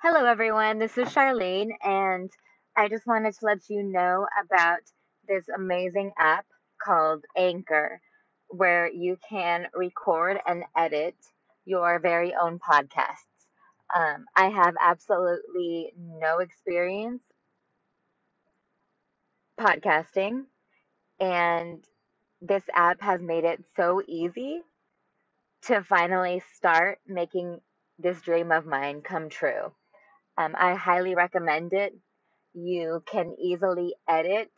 Hello, everyone. This is Charlene, and I just wanted to let you know about this amazing app called Anchor, where you can record and edit your very own podcasts. Um, I have absolutely no experience podcasting, and this app has made it so easy to finally start making this dream of mine come true. Um, I highly recommend it. You can easily edit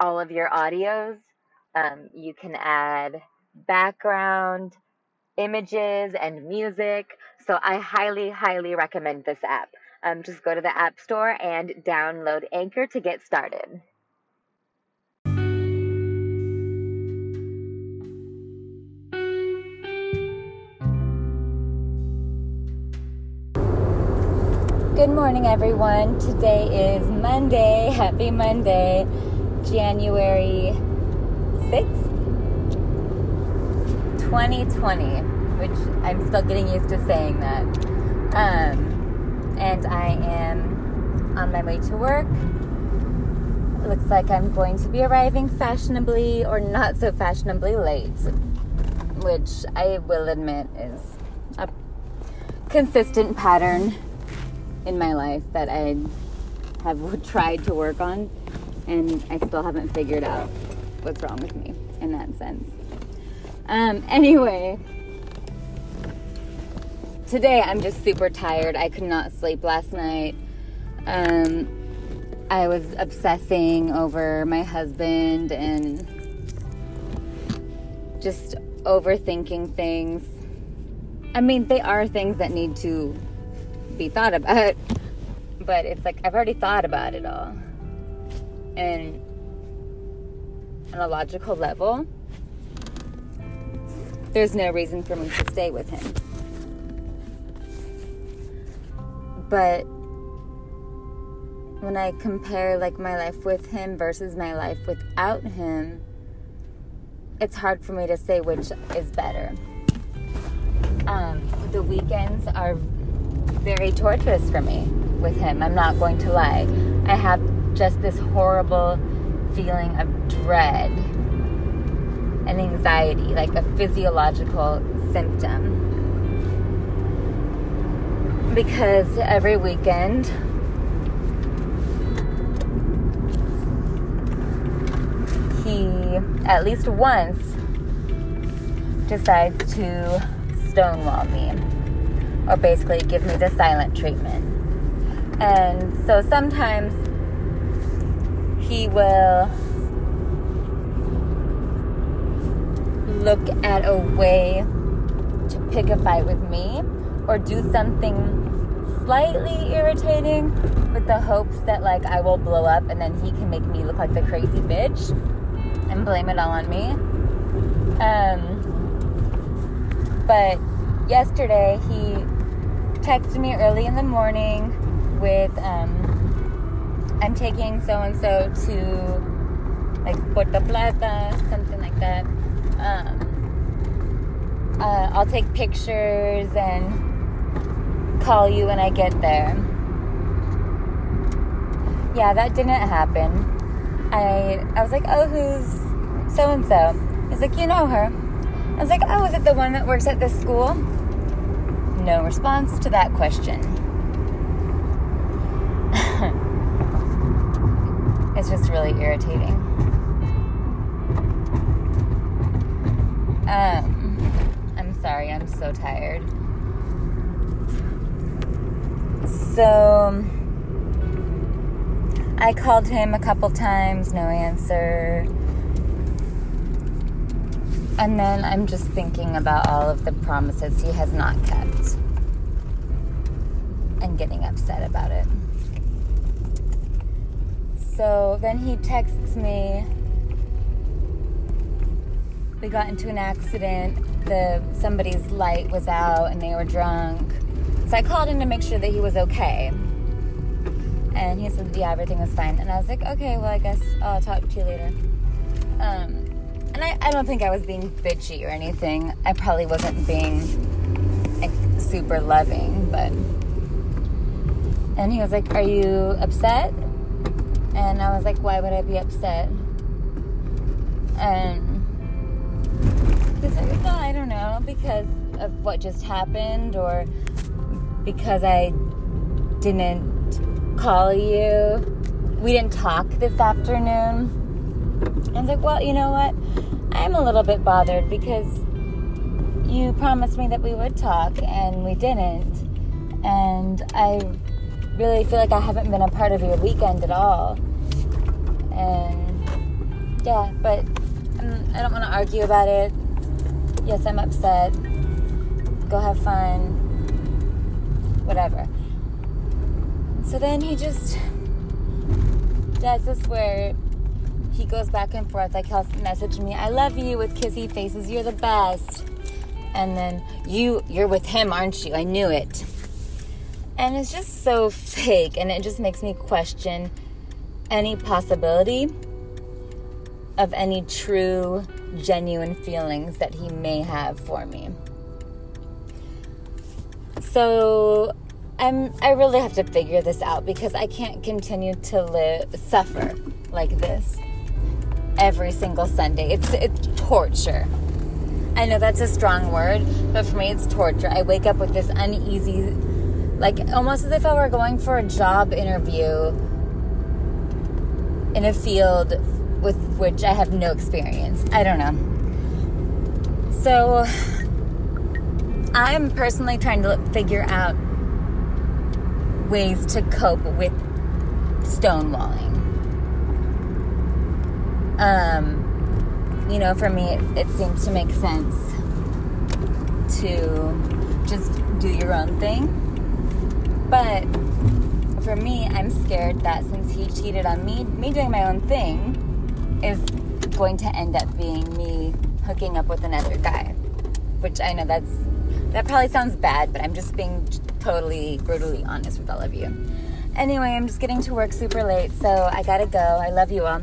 all of your audios. Um, you can add background, images, and music. So I highly, highly recommend this app. Um, just go to the App Store and download Anchor to get started. Good morning, everyone. Today is Monday. Happy Monday, January 6th, 2020, which I'm still getting used to saying that. Um, and I am on my way to work. It looks like I'm going to be arriving fashionably or not so fashionably late, which I will admit is a consistent pattern in my life that I have tried to work on, and I still haven't figured out what's wrong with me in that sense. Um, anyway, today I'm just super tired. I could not sleep last night. Um, I was obsessing over my husband and just overthinking things. I mean, they are things that need to be thought about. But it's like I've already thought about it all. And on a logical level, there's no reason for me to stay with him. But when I compare like my life with him versus my life without him, it's hard for me to say which is better. Um, the weekends are very torturous for me with him. I'm not going to lie. I have just this horrible feeling of dread and anxiety, like a physiological symptom. Because every weekend, he at least once decides to stonewall me or basically give me the silent treatment. And so sometimes he will look at a way to pick a fight with me or do something slightly irritating with the hopes that like I will blow up and then he can make me look like the crazy bitch and blame it all on me. Um but yesterday he texted me early in the morning with um, I'm taking so and so to like Puerto Plata, something like that. Um, uh, I'll take pictures and call you when I get there. Yeah, that didn't happen. I I was like, oh, who's so and so? He's like, you know her. I was like, oh, is it the one that works at this school? No response to that question. it's just really irritating. Um, I'm sorry, I'm so tired. So, I called him a couple times, no answer. And then I'm just thinking about all of the promises he has not kept and getting upset about it. So then he texts me. We got into an accident. The somebody's light was out and they were drunk. So I called him to make sure that he was okay. And he said, "Yeah, everything was fine." And I was like, "Okay, well, I guess I'll talk to you later." Um, and I, I don't think I was being bitchy or anything. I probably wasn't being like, super loving, but And he was like, Are you upset? And I was like, Why would I be upset? And he's like, No, I don't know, because of what just happened, or because I didn't call you. We didn't talk this afternoon. I was like, Well, you know what? I'm a little bit bothered because you promised me that we would talk and we didn't. And I really feel like I haven't been a part of your weekend at all. And yeah, but I don't want to argue about it. Yes, I'm upset. Go have fun. Whatever. So then he just does this where he goes back and forth. Like he'll message me, "I love you" with kissy faces. You're the best. And then you, you're with him, aren't you? I knew it. And it's just so fake, and it just makes me question any possibility of any true, genuine feelings that he may have for me. So I'm I really have to figure this out because I can't continue to live suffer like this every single Sunday. It's it's torture. I know that's a strong word, but for me it's torture. I wake up with this uneasy like almost as if I were going for a job interview in a field with which I have no experience. I don't know. So I'm personally trying to figure out ways to cope with stonewalling. Um, you know, for me, it, it seems to make sense to just do your own thing. But for me, I'm scared that since he cheated on me, me doing my own thing is going to end up being me hooking up with another guy. Which I know that's that probably sounds bad, but I'm just being totally brutally honest with all of you. Anyway, I'm just getting to work super late, so I gotta go. I love you all.